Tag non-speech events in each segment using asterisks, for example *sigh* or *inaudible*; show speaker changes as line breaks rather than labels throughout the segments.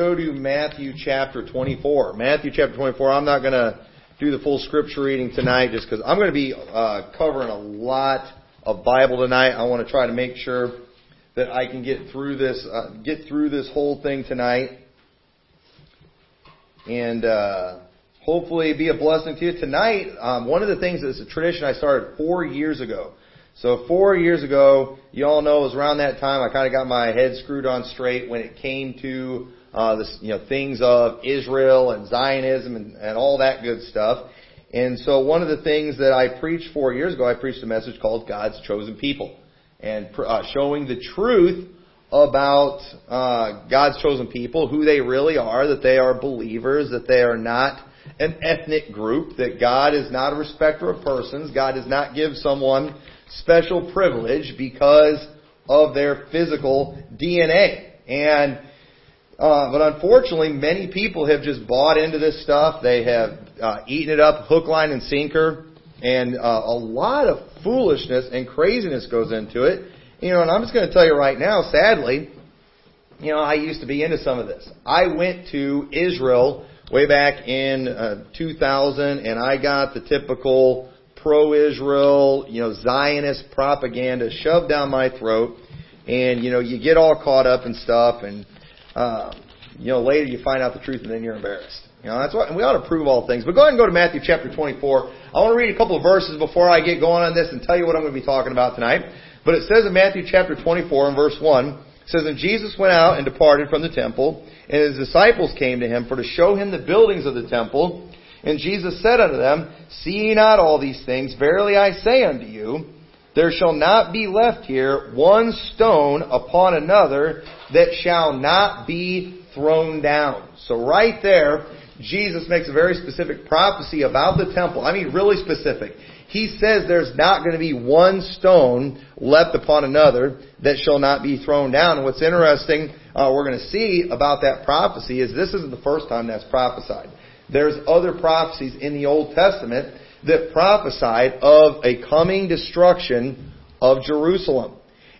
go to Matthew chapter 24. Matthew chapter 24. I'm not going to do the full scripture reading tonight just because I'm going to be uh, covering a lot of Bible tonight. I want to try to make sure that I can get through this, uh, get through this whole thing tonight, and uh, hopefully be a blessing to you tonight. Um, one of the things that's a tradition I started four years ago. So four years ago, you all know it was around that time I kind of got my head screwed on straight when it came to uh, this, you know, things of Israel and Zionism and, and all that good stuff. And so one of the things that I preached four years ago, I preached a message called God's Chosen People, and uh, showing the truth about uh, God's chosen people, who they really are, that they are believers, that they are not an ethnic group, that God is not a respecter of persons, God does not give someone special privilege because of their physical DNA. And uh, but unfortunately, many people have just bought into this stuff. They have uh, eaten it up hook, line, and sinker, and uh, a lot of foolishness and craziness goes into it. You know, and I'm just going to tell you right now, sadly, you know, I used to be into some of this. I went to Israel way back in uh, 2000, and I got the typical pro-Israel, you know, Zionist propaganda shoved down my throat, and you know, you get all caught up and stuff, and uh, you know, later you find out the truth and then you're embarrassed. You know, that's why we ought to prove all things. But go ahead and go to Matthew chapter 24. I want to read a couple of verses before I get going on this and tell you what I'm going to be talking about tonight. But it says in Matthew chapter 24 and verse 1, it says, And Jesus went out and departed from the temple, and his disciples came to him for to show him the buildings of the temple. And Jesus said unto them, See ye not all these things? Verily I say unto you, there shall not be left here one stone upon another that shall not be thrown down. So right there, Jesus makes a very specific prophecy about the temple. I mean, really specific. He says there's not going to be one stone left upon another that shall not be thrown down. And what's interesting, uh, we're going to see about that prophecy is this isn't the first time that's prophesied. There's other prophecies in the Old Testament that prophesied of a coming destruction of Jerusalem.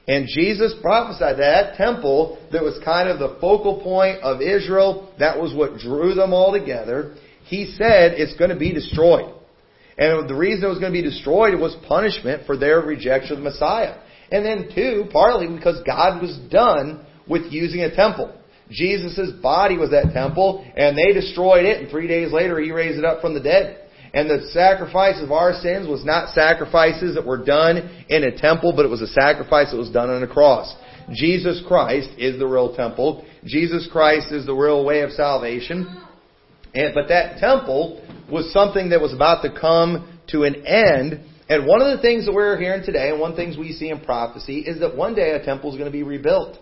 And Jesus prophesied that temple that was kind of the focal point of Israel, that was what drew them all together. He said it's going to be destroyed. And the reason it was going to be destroyed was punishment for their rejection of the Messiah. And then two, partly because God was done with using a temple. Jesus' body was that temple, and they destroyed it, and three days later he raised it up from the dead. And the sacrifice of our sins was not sacrifices that were done in a temple, but it was a sacrifice that was done on a cross. Jesus Christ is the real temple. Jesus Christ is the real way of salvation. And, but that temple was something that was about to come to an end. And one of the things that we're hearing today, and one of the things we see in prophecy, is that one day a temple is going to be rebuilt.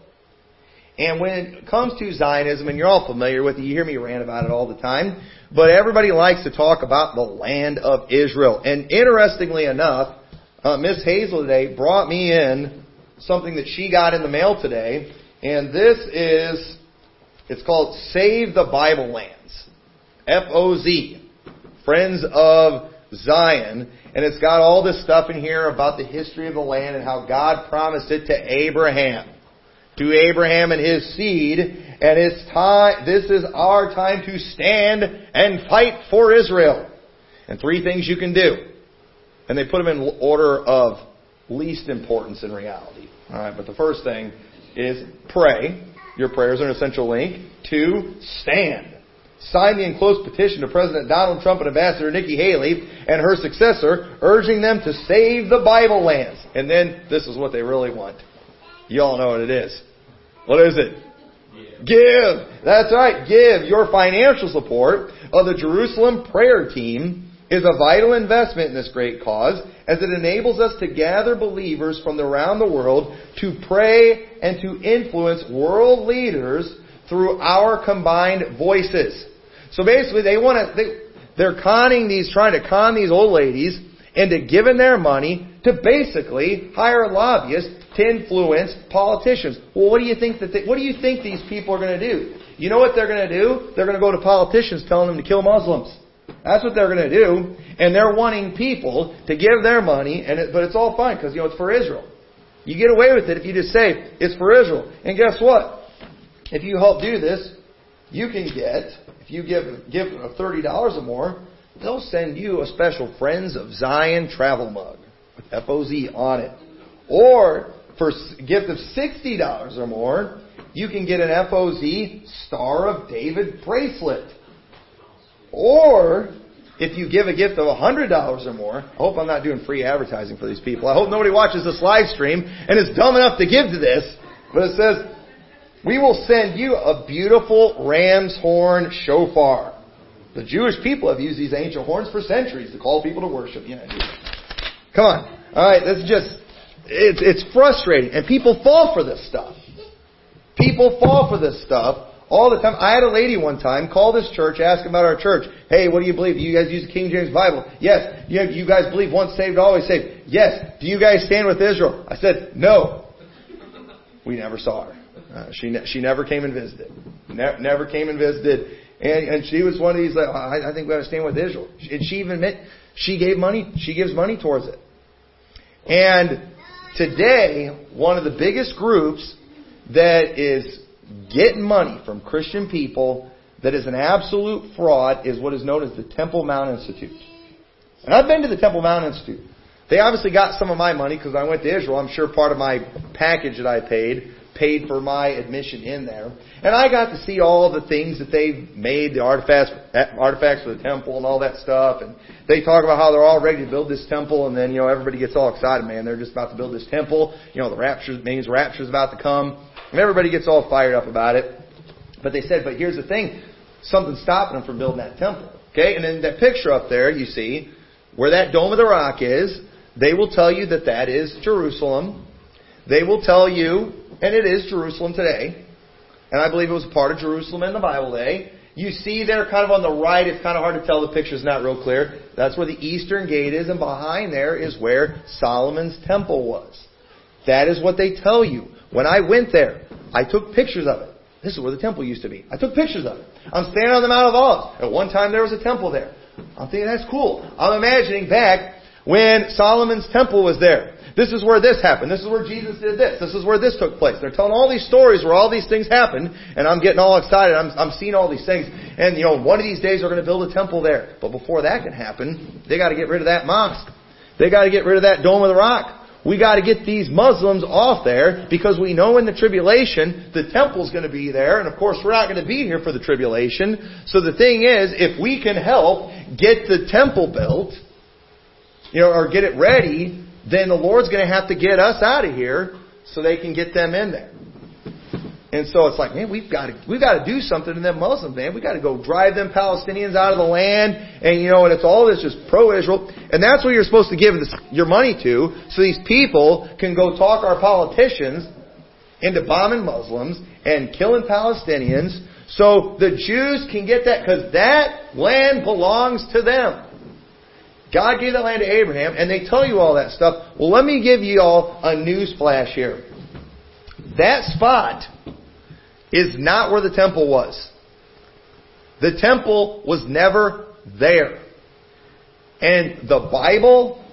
And when it comes to Zionism, and you're all familiar with it, you hear me rant about it all the time, but everybody likes to talk about the land of Israel. And interestingly enough, uh, Miss Hazel today brought me in something that she got in the mail today, and this is, it's called Save the Bible Lands. F-O-Z. Friends of Zion. And it's got all this stuff in here about the history of the land and how God promised it to Abraham to Abraham and his seed, and it's time, this is our time to stand and fight for Israel. And three things you can do. And they put them in order of least importance in reality. Alright, but the first thing is pray. Your prayers are an essential link. Two, stand. Sign the enclosed petition to President Donald Trump and Ambassador Nikki Haley and her successor, urging them to save the Bible lands. And then this is what they really want. You all know what it is. What is it? Give. That's right. Give. Your financial support of the Jerusalem prayer team is a vital investment in this great cause as it enables us to gather believers from around the world to pray and to influence world leaders through our combined voices. So basically they want to, they, they're conning these, trying to con these old ladies into giving their money to basically hire lobbyists influence politicians. Well, what do you think that they, what do you think these people are going to do? You know what they're going to do? They're going to go to politicians telling them to kill Muslims. That's what they're going to do, and they're wanting people to give their money, and it, but it's all fine because you know it's for Israel. You get away with it if you just say it's for Israel. And guess what? If you help do this, you can get, if you give give $30 or more, they'll send you a special Friends of Zion travel mug with FOZ on it. Or for a gift of $60 or more, you can get an FOZ Star of David bracelet. Or if you give a gift of $100 or more, I hope I'm not doing free advertising for these people. I hope nobody watches this live stream and is dumb enough to give to this. But it says, we will send you a beautiful ram's horn shofar. The Jewish people have used these ancient horns for centuries to call people to worship. Yeah, Come on. Alright, this is just, it's, it's frustrating. And people fall for this stuff. People fall for this stuff all the time. I had a lady one time call this church, ask about our church. Hey, what do you believe? Do you guys use the King James Bible? Yes. You, you guys believe once saved, always saved? Yes. Do you guys stand with Israel? I said, no. We never saw her. Uh, she ne- she never came and visited. Ne- never came and visited. And, and she was one of these like, I, I think we got to stand with Israel. And she even admit she gave money. She gives money towards it. And today, one of the biggest groups that is getting money from Christian people that is an absolute fraud is what is known as the Temple Mount Institute. And I've been to the Temple Mount Institute. They obviously got some of my money because I went to Israel. I'm sure part of my package that I paid paid for my admission in there. And I got to see all the things that they've made, the artifacts, artifacts for the temple and all that stuff. And they talk about how they're all ready to build this temple and then, you know, everybody gets all excited, man. They're just about to build this temple. You know, the rapture means rapture's about to come. And everybody gets all fired up about it. But they said, but here's the thing. Something's stopping them from building that temple. Okay? And then that picture up there, you see, where that Dome of the Rock is, they will tell you that that is Jerusalem. They will tell you, and it is Jerusalem today, and I believe it was part of Jerusalem in the Bible day. You see there kind of on the right, it's kind of hard to tell, the picture's not real clear. That's where the eastern gate is, and behind there is where Solomon's temple was. That is what they tell you. When I went there, I took pictures of it. This is where the temple used to be. I took pictures of it. I'm standing on the Mount of Olives. At one time there was a temple there. I'm thinking that's cool. I'm imagining back when Solomon's temple was there. This is where this happened. This is where Jesus did this. This is where this took place. They're telling all these stories where all these things happened, and I'm getting all excited. I'm, I'm seeing all these things. And, you know, one of these days they're going to build a temple there. But before that can happen, they got to get rid of that mosque. They got to get rid of that Dome of the Rock. We got to get these Muslims off there because we know in the tribulation the temple's going to be there, and of course we're not going to be here for the tribulation. So the thing is, if we can help get the temple built, you know, or get it ready, then the Lord's going to have to get us out of here so they can get them in there. And so it's like, man, we've got to we've got to do something to them Muslims, man. We've got to go drive them Palestinians out of the land, and you know, and it's all this just pro-Israel, and that's what you're supposed to give this, your money to, so these people can go talk our politicians into bombing Muslims and killing Palestinians, so the Jews can get that because that land belongs to them. God gave that land to Abraham, and they tell you all that stuff. Well, let me give you all a news flash here. That spot is not where the temple was. The temple was never there. And the Bible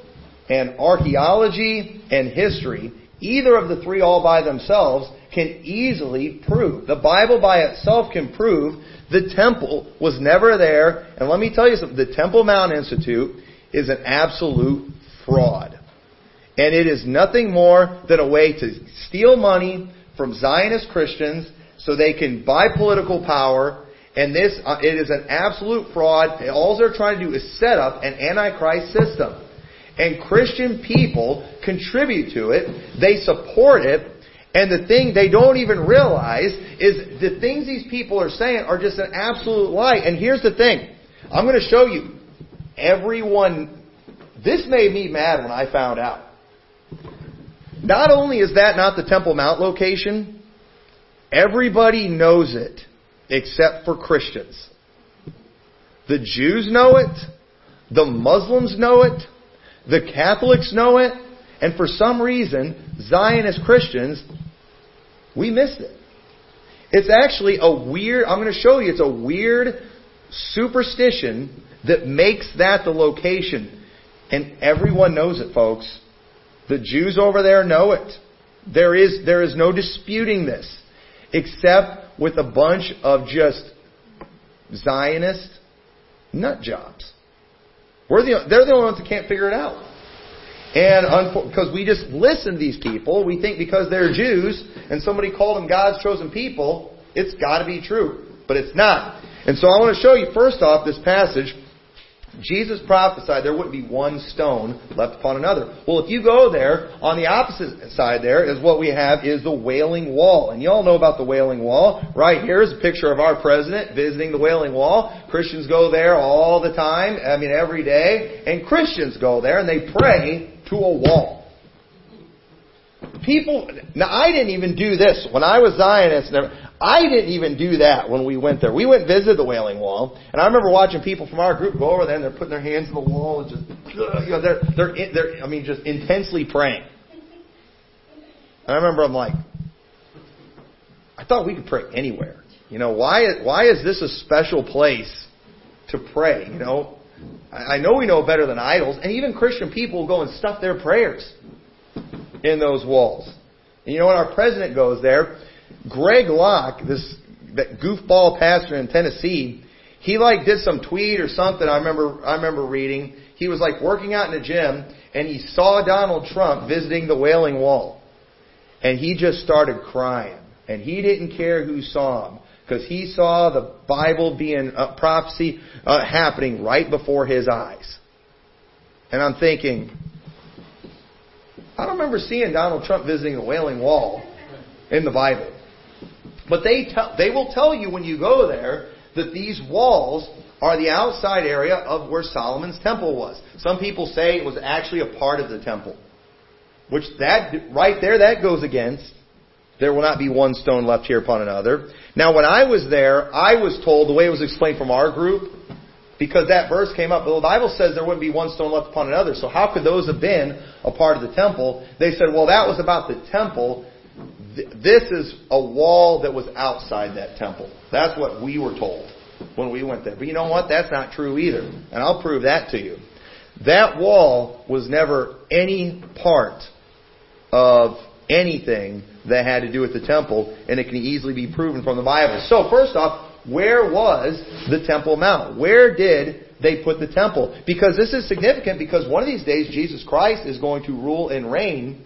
and archaeology and history, either of the three all by themselves, can easily prove. The Bible by itself can prove the temple was never there. And let me tell you something. The Temple Mount Institute is an absolute fraud. And it is nothing more than a way to steal money from Zionist Christians so they can buy political power. And this, uh, it is an absolute fraud. All they're trying to do is set up an antichrist system. And Christian people contribute to it. They support it. And the thing they don't even realize is the things these people are saying are just an absolute lie. And here's the thing. I'm going to show you. Everyone, this made me mad when I found out. Not only is that not the Temple Mount location, everybody knows it except for Christians. The Jews know it, the Muslims know it, the Catholics know it, and for some reason, Zionist Christians, we missed it. It's actually a weird, I'm going to show you, it's a weird superstition that makes that the location. And everyone knows it, folks. The Jews over there know it. There is, there is no disputing this. Except with a bunch of just Zionist nut jobs. We're the, they're the only ones that can't figure it out. And because we just listen to these people, we think because they're Jews and somebody called them God's chosen people, it's got to be true. But it's not. And so I want to show you first off this passage Jesus prophesied there wouldn't be one stone left upon another. Well, if you go there, on the opposite side there is what we have is the Wailing Wall. And you all know about the Wailing Wall. Right here is a picture of our president visiting the Wailing Wall. Christians go there all the time, I mean every day. And Christians go there and they pray to a wall. People, now I didn't even do this. When I was Zionist, I didn't even do that when we went there. We went and visited the Wailing Wall, and I remember watching people from our group go over there and they're putting their hands on the wall and just, uh, you know, they're, they're, they're, I mean, just intensely praying. And I remember I'm like, I thought we could pray anywhere. You know, why, why is this a special place to pray? You know, I know we know better than idols, and even Christian people will go and stuff their prayers in those walls. And you know when our president goes there, Greg Locke, this that goofball pastor in Tennessee, he like did some tweet or something. I remember I remember reading. He was like working out in a gym and he saw Donald Trump visiting the Wailing Wall, and he just started crying. And he didn't care who saw him because he saw the Bible being uh, prophecy uh, happening right before his eyes. And I'm thinking, I don't remember seeing Donald Trump visiting the Wailing Wall in the Bible. But they tell, they will tell you when you go there that these walls are the outside area of where Solomon's temple was. Some people say it was actually a part of the temple. Which that, right there, that goes against. There will not be one stone left here upon another. Now when I was there, I was told, the way it was explained from our group, because that verse came up, the Bible says there wouldn't be one stone left upon another, so how could those have been a part of the temple? They said, well that was about the temple, this is a wall that was outside that temple. That's what we were told when we went there. But you know what? That's not true either. And I'll prove that to you. That wall was never any part of anything that had to do with the temple, and it can easily be proven from the Bible. So, first off, where was the Temple Mount? Where did they put the temple? Because this is significant because one of these days Jesus Christ is going to rule and reign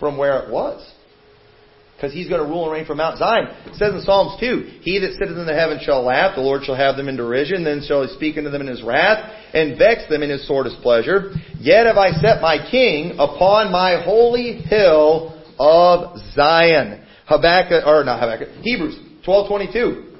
from where it was because he's going to rule and reign from Mount Zion. It says in Psalms 2, He that sitteth in the heavens shall laugh, the Lord shall have them in derision, then shall he speak unto them in his wrath, and vex them in his sore displeasure. Yet have I set my king upon my holy hill of Zion. Habakkuk, or not Habakkuk, Hebrews 12.22.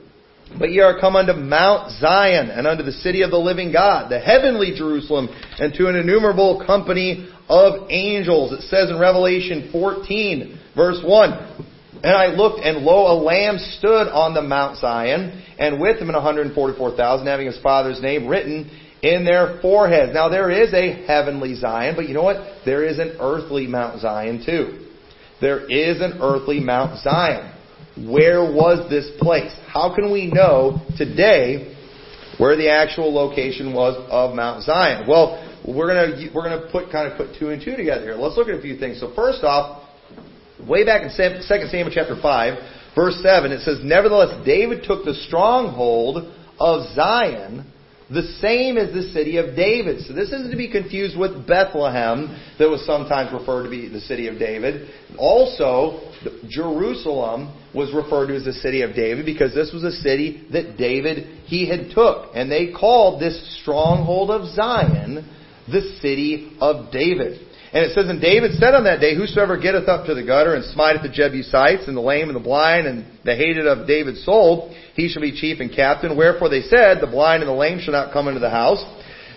But ye are come unto Mount Zion, and unto the city of the living God, the heavenly Jerusalem, and to an innumerable company of angels. It says in Revelation 14, verse 1, and I looked, and lo, a lamb stood on the Mount Zion, and with him 144,000, having his father's name written in their foreheads. Now there is a heavenly Zion, but you know what? There is an earthly Mount Zion too. There is an earthly Mount Zion. Where was this place? How can we know today where the actual location was of Mount Zion? Well, we're gonna we're gonna put kind of put two and two together here. Let's look at a few things. So first off, Way back in 2 Samuel chapter 5, verse 7, it says, Nevertheless, David took the stronghold of Zion, the same as the city of David. So this isn't to be confused with Bethlehem, that was sometimes referred to be the city of David. Also, Jerusalem was referred to as the city of David because this was a city that David, he had took. And they called this stronghold of Zion the city of David. And it says, And David said on that day, Whosoever getteth up to the gutter and smiteth the Jebusites, and the lame and the blind, and the hated of David's soul, he shall be chief and captain. Wherefore they said, The blind and the lame shall not come into the house.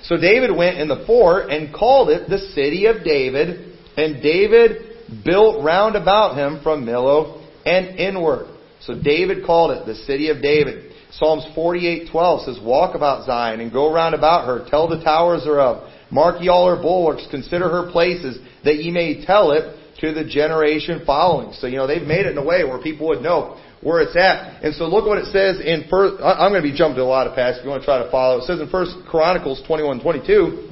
So David went in the fort and called it the city of David, and David built round about him from Millo and inward. So David called it the city of David. Psalms 48:12 says, "Walk about Zion and go round about her, tell the towers thereof, Mark ye all her bulwarks, consider her places, that ye may tell it to the generation following. So, you know, they've made it in a way where people would know where it's at. And so look what it says in first, I'm going to be jumping to a lot of passages if you want to try to follow. It says in First Chronicles 21, 22,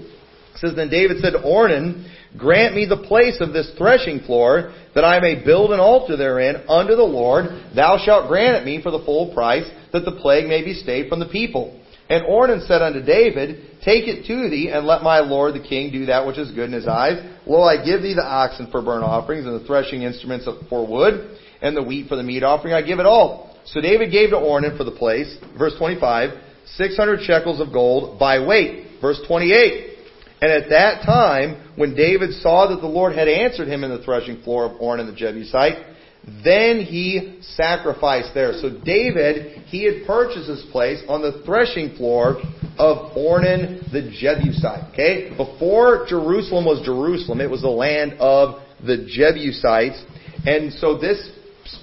it says, Then David said to Ornan, grant me the place of this threshing floor, that I may build an altar therein unto the Lord. Thou shalt grant it me for the full price, that the plague may be stayed from the people. And Ornan said unto David, Take it to thee, and let my lord the king do that which is good in his eyes. Lo, I give thee the oxen for burnt offerings, and the threshing instruments for wood, and the wheat for the meat offering. I give it all. So David gave to Ornan for the place, verse 25, 600 shekels of gold by weight. Verse 28. And at that time, when David saw that the Lord had answered him in the threshing floor of Ornan the Jebusite, then he sacrificed there. So David, he had purchased this place on the threshing floor of Ornan the Jebusite. Okay? Before Jerusalem was Jerusalem, it was the land of the Jebusites. And so this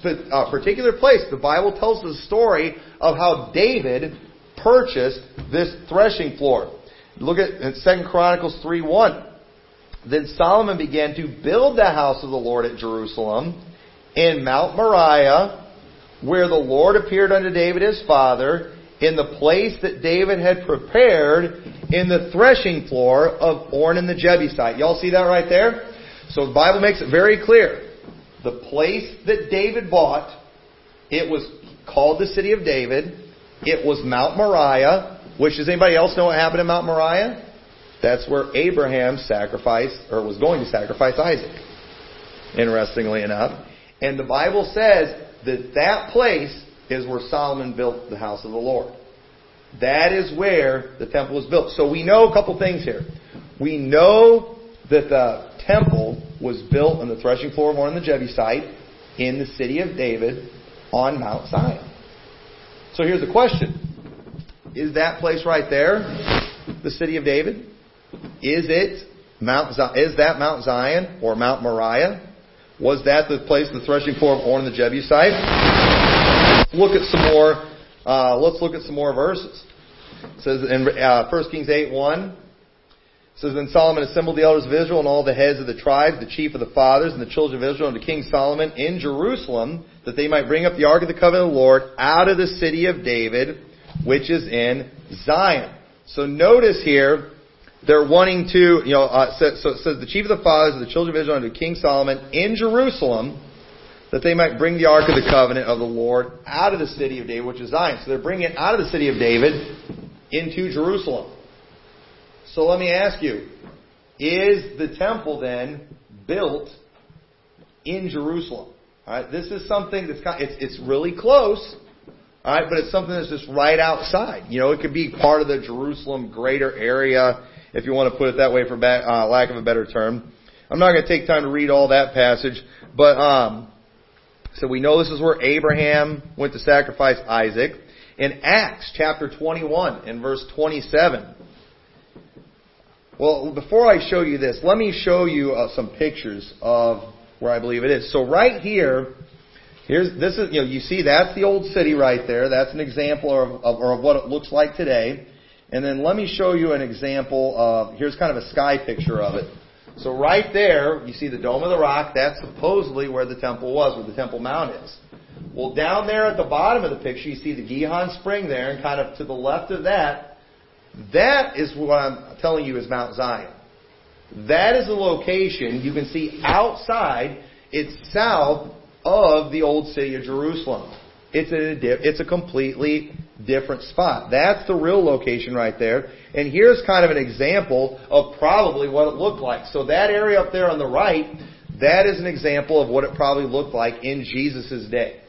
uh, particular place, the Bible tells the story of how David purchased this threshing floor. Look at 2 Chronicles 3 1. Then Solomon began to build the house of the Lord at Jerusalem in Mount Moriah, where the Lord appeared unto David his father, in the place that David had prepared in the threshing floor of Ornan the Jebusite. Y'all see that right there? So the Bible makes it very clear. The place that David bought, it was called the city of David. It was Mount Moriah, which does anybody else know what happened in Mount Moriah? That's where Abraham sacrificed, or was going to sacrifice Isaac. Interestingly enough. And the Bible says that that place is where Solomon built the house of the Lord. That is where the temple was built. So we know a couple things here. We know that the temple was built on the threshing floor of Ornan the Jebusite in the city of David on Mount Zion. So here's the question. Is that place right there the city of David? Is it Mount is that Mount Zion or Mount Moriah? Was that the place, the threshing floor of Ornan the Jebusite? Look at some more. Uh, let's look at some more verses. It says in uh, 1 Kings 8 1. says, Then Solomon assembled the elders of Israel and all the heads of the tribes, the chief of the fathers, and the children of Israel, unto King Solomon in Jerusalem, that they might bring up the ark of the covenant of the Lord out of the city of David, which is in Zion. So notice here, they're wanting to, you know, uh, so, so, it says the chief of the fathers of the children of Israel unto King Solomon in Jerusalem, that they might bring the ark of the covenant of the Lord out of the city of David, which is Zion. So they're bringing it out of the city of David into Jerusalem. So let me ask you, is the temple then built in Jerusalem? All right, this is something that's kind of, it's it's really close. All right, but it's something that's just right outside. You know, it could be part of the Jerusalem greater area if you want to put it that way for uh, lack of a better term. I'm not going to take time to read all that passage, but um, so we know this is where Abraham went to sacrifice Isaac. In Acts chapter 21 and verse 27. Well, before I show you this, let me show you uh, some pictures of where I believe it is. So right here, here's this is you know you see that's the old city right there. That's an example of, of, of what it looks like today. And then let me show you an example of, here's kind of a sky picture of it. So right there, you see the Dome of the Rock, that's supposedly where the temple was, where the Temple Mount is. Well, down there at the bottom of the picture, you see the Gihon Spring there, and kind of to the left of that, that is what I'm telling you is Mount Zion. That is the location you can see outside. It's south of the old city of Jerusalem. It's a, it's a completely different spot. That's the real location right there. And here's kind of an example of probably what it looked like. So that area up there on the right, that is an example of what it probably looked like in Jesus' day.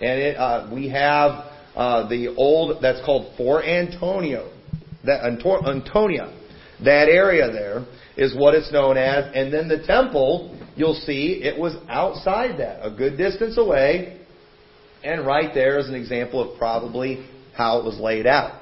And it, uh, we have uh, the old, that's called Fort Antonio. That, Antonia. That area there is what it's known as. And then the temple, you'll see it was outside that, a good distance away. And right there is an example of probably how it was laid out.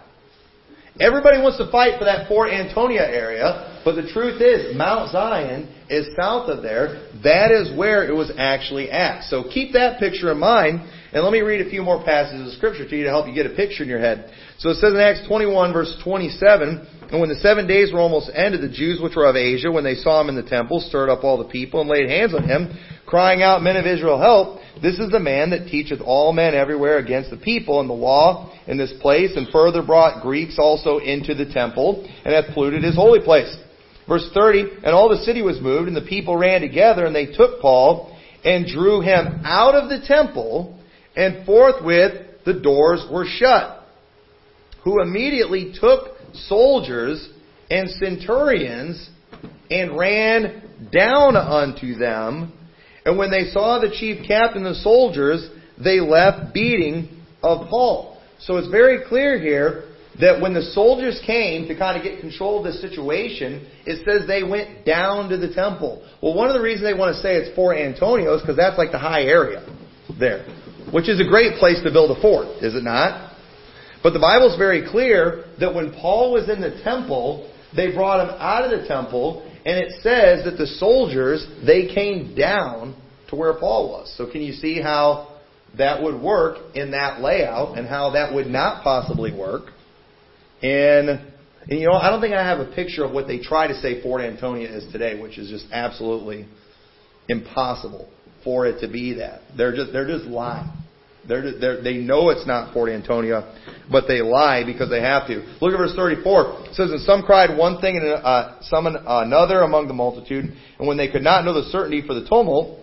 Everybody wants to fight for that Fort Antonia area, but the truth is, Mount Zion is south of there. That is where it was actually at. So keep that picture in mind, and let me read a few more passages of Scripture to you to help you get a picture in your head. So it says in Acts 21 verse 27, And when the seven days were almost ended, the Jews which were of Asia, when they saw him in the temple, stirred up all the people and laid hands on him, crying out, Men of Israel, help! This is the man that teacheth all men everywhere against the people and the law in this place, and further brought Greeks also into the temple, and hath polluted his holy place. Verse 30, and all the city was moved, and the people ran together, and they took Paul and drew him out of the temple, and forthwith the doors were shut. Who immediately took soldiers and centurions and ran down unto them. And when they saw the chief captain of the soldiers, they left beating of Paul. So it's very clear here that when the soldiers came to kind of get control of the situation, it says they went down to the temple. Well, one of the reasons they want to say it's Fort Antonio is because that's like the high area there, which is a great place to build a fort, is it not? But the Bible's very clear that when Paul was in the temple, they brought him out of the temple, and it says that the soldiers, they came down to where Paul was. So can you see how that would work in that layout and how that would not possibly work? And, and you know, I don't think I have a picture of what they try to say Fort Antonia is today, which is just absolutely impossible for it to be that. They're just they're just lying. They're, they're, they know it's not Fort Antonia, but they lie because they have to. Look at verse 34. It says, And some cried one thing and uh, some another among the multitude, and when they could not know the certainty for the tumult,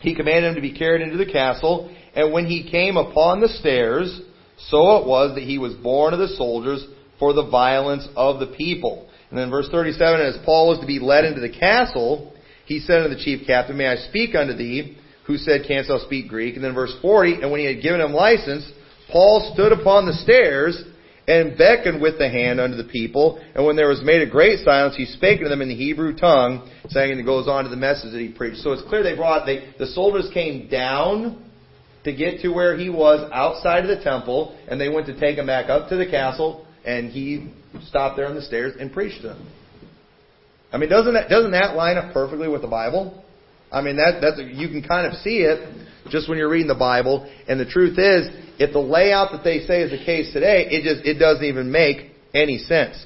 he commanded him to be carried into the castle, and when he came upon the stairs, so it was that he was borne of the soldiers for the violence of the people. And then verse 37, as Paul was to be led into the castle, he said unto the chief captain, May I speak unto thee? Who said, Canst thou speak Greek? And then verse 40, and when he had given him license, Paul stood upon the stairs and beckoned with the hand unto the people. And when there was made a great silence, he spake to them in the Hebrew tongue, saying, and it goes on to the message that he preached. So it's clear they brought, they, the soldiers came down to get to where he was outside of the temple, and they went to take him back up to the castle, and he stopped there on the stairs and preached to them. I mean, doesn't that, doesn't that line up perfectly with the Bible? I mean, that, that's, you can kind of see it just when you're reading the Bible. And the truth is, if the layout that they say is the case today, it just, it doesn't even make any sense.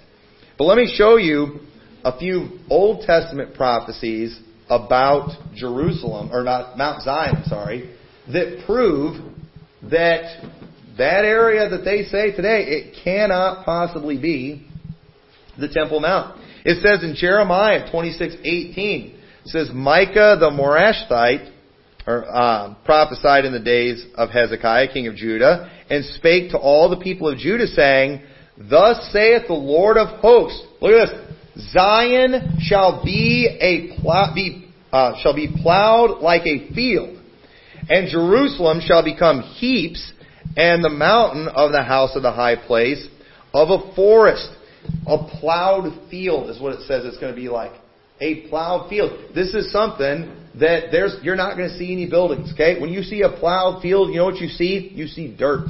But let me show you a few Old Testament prophecies about Jerusalem, or not, Mount Zion, sorry, that prove that that area that they say today, it cannot possibly be the Temple Mount. It says in Jeremiah 26:18, it says Micah the Morasthite or uh, prophesied in the days of Hezekiah, king of Judah, and spake to all the people of Judah, saying, "Thus saith the Lord of hosts." Look at this: Zion shall be a plow, be, uh, shall be plowed like a field, and Jerusalem shall become heaps and the mountain of the house of the high place of a forest. A plowed field is what it says it's going to be like. A plowed field. This is something that there's, you're not going to see any buildings, okay? When you see a plowed field, you know what you see? You see dirt.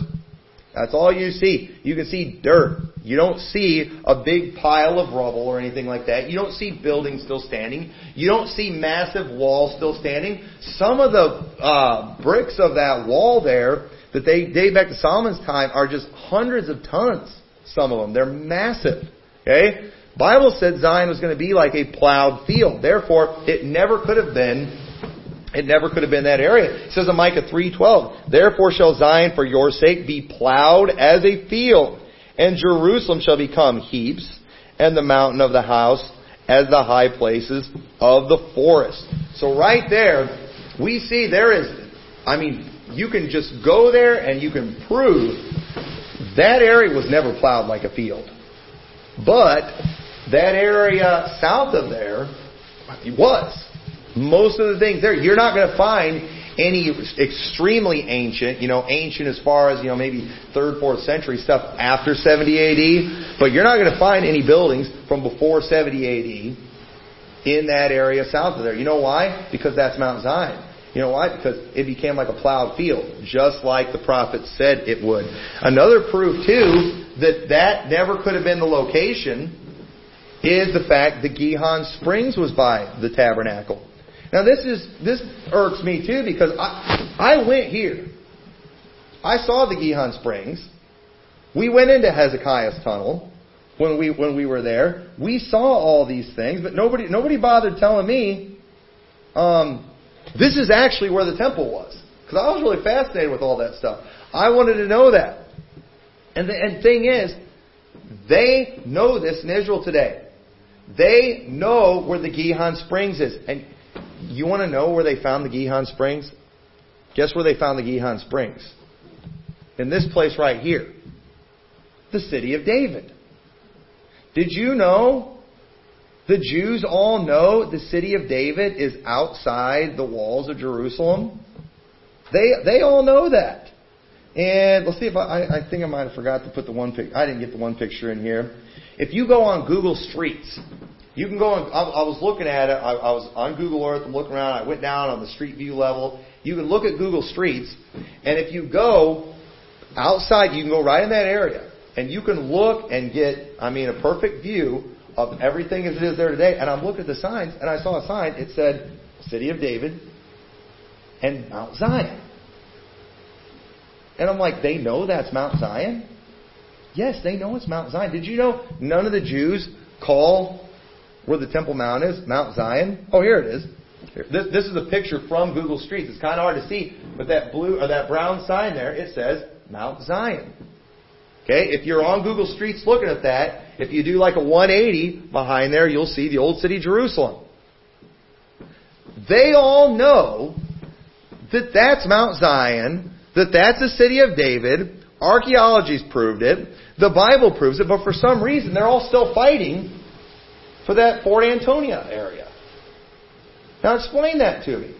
That's all you see. You can see dirt. You don't see a big pile of rubble or anything like that. You don't see buildings still standing. You don't see massive walls still standing. Some of the uh, bricks of that wall there that they date back to Solomon's time are just hundreds of tons. Some of them. They're massive. Okay? Bible said Zion was going to be like a plowed field. Therefore, it never could have been it never could have been that area. It says in Micah 3:12, "Therefore shall Zion for your sake be plowed as a field, and Jerusalem shall become heaps, and the mountain of the house as the high places of the forest." So right there, we see there is I mean, you can just go there and you can prove that area was never plowed like a field. But that area south of there was. Most of the things there, you're not going to find any extremely ancient, you know, ancient as far as, you know, maybe 3rd, 4th century stuff after 70 AD, but you're not going to find any buildings from before 70 AD in that area south of there. You know why? Because that's Mount Zion. You know why? Because it became like a plowed field, just like the prophet said it would. Another proof, too, that that never could have been the location is the fact that Gihon Springs was by the tabernacle. Now this is this irks me too because I I went here. I saw the Gihon Springs. We went into Hezekiah's tunnel when we when we were there. We saw all these things, but nobody nobody bothered telling me um, this is actually where the temple was. Because I was really fascinated with all that stuff. I wanted to know that. And the and thing is, they know this in Israel today. They know where the Gihon Springs is. And you want to know where they found the Gihon Springs? Guess where they found the Gihon Springs? In this place right here. The city of David. Did you know the Jews all know the city of David is outside the walls of Jerusalem? They, they all know that. And let's see if I, I think I might have forgot to put the one pic. I didn't get the one picture in here. If you go on Google Streets, you can go on. I, I was looking at it. I, I was on Google Earth. I'm looking around. I went down on the street view level. You can look at Google Streets, and if you go outside, you can go right in that area, and you can look and get. I mean, a perfect view of everything as it is there today. And I'm looking at the signs, and I saw a sign. It said City of David and Mount Zion. And I'm like, they know that's Mount Zion? Yes, they know it's Mount Zion. Did you know none of the Jews call where the Temple Mount is Mount Zion? Oh, here it is. This, this is a picture from Google Streets. It's kind of hard to see, but that blue or that brown sign there, it says Mount Zion. Okay, if you're on Google Streets looking at that, if you do like a 180 behind there, you'll see the old city Jerusalem. They all know that that's Mount Zion, that that's the city of David. Archaeology's proved it. The Bible proves it, but for some reason they're all still fighting for that Fort Antonia area. Now explain that to me.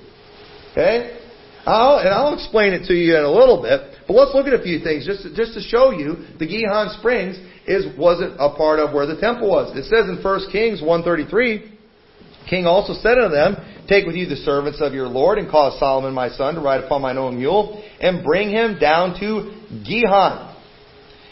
Okay? I'll, and I'll explain it to you in a little bit, but let's look at a few things just to, just to show you the Gihon Springs is wasn't a part of where the temple was. It says in 1 Kings 133, King also said unto them, Take with you the servants of your Lord, and cause Solomon my son to ride upon mine own mule, and bring him down to Gihon.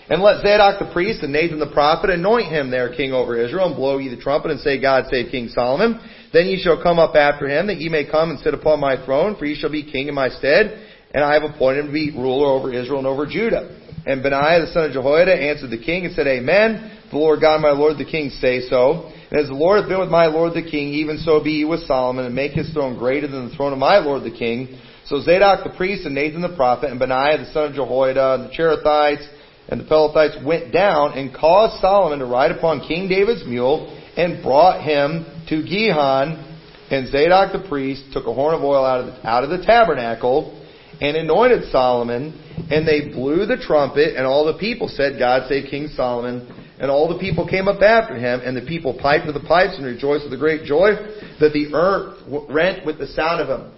And let Zadok the priest and Nathan the prophet anoint him there king over Israel, and blow ye the trumpet, and say, God save King Solomon. Then ye shall come up after him, that ye may come and sit upon my throne, for ye shall be king in my stead, and I have appointed him to be ruler over Israel and over Judah. And Benaiah the son of Jehoiada answered the king and said, Amen. The Lord God my Lord the king say so. As the Lord hath been with my Lord the king, even so be ye with Solomon, and make his throne greater than the throne of my Lord the king. So Zadok the priest and Nathan the prophet and Benaiah the son of Jehoiada and the Cherethites and the Pelethites went down and caused Solomon to ride upon King David's mule and brought him to Gihon. And Zadok the priest took a horn of oil out of the, out of the tabernacle and anointed Solomon. And they blew the trumpet, and all the people said, God save King Solomon. And all the people came up after him, and the people piped with the pipes and rejoiced with a great joy that the earth rent with the sound of him.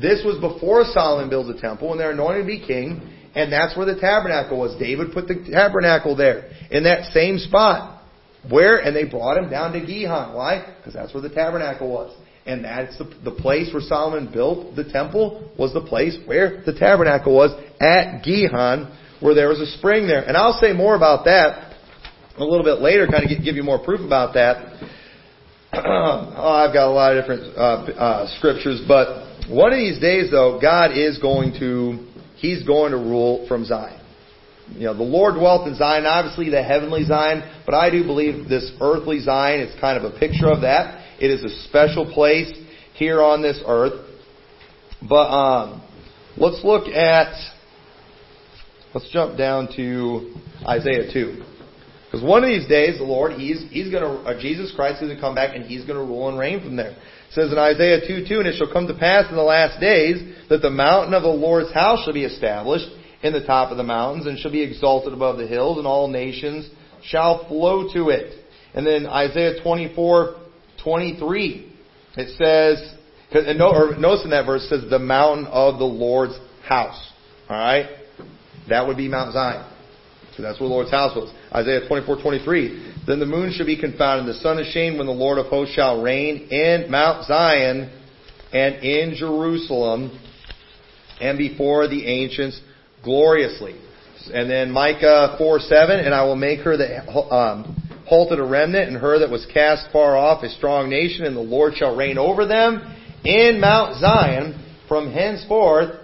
This was before Solomon built the temple, and they're anointed to be king, and that's where the tabernacle was. David put the tabernacle there, in that same spot. Where? And they brought him down to Gihon. Why? Because that's where the tabernacle was. And that's the, the place where Solomon built the temple, was the place where the tabernacle was, at Gihon, where there was a spring there. And I'll say more about that a little bit later, kind of give you more proof about that. *clears throat* oh, I've got a lot of different uh, uh, scriptures, but one of these days, though, God is going to, He's going to rule from Zion. You know, the Lord dwelt in Zion, obviously the heavenly Zion, but I do believe this earthly Zion is kind of a picture of that. It is a special place here on this earth. But um, let's look at, let's jump down to Isaiah 2. Because one of these days, the Lord, He's, He's going to, uh, Jesus Christ is going to come back and He's going to rule and reign from there. It says in Isaiah 2, 2, And it shall come to pass in the last days that the mountain of the Lord's house shall be established in the top of the mountains and shall be exalted above the hills and all nations shall flow to it. And then Isaiah 24, 23, it says, and notice in that verse it says the mountain of the Lord's house. Alright? That would be Mount Zion. So that's where the Lord's house was. Isaiah 24, 23. Then the moon shall be confounded, and the sun ashamed when the Lord of hosts shall reign in Mount Zion and in Jerusalem and before the ancients gloriously. And then Micah 4, 7, and I will make her that um, halted a remnant and her that was cast far off a strong nation and the Lord shall reign over them in Mount Zion from henceforth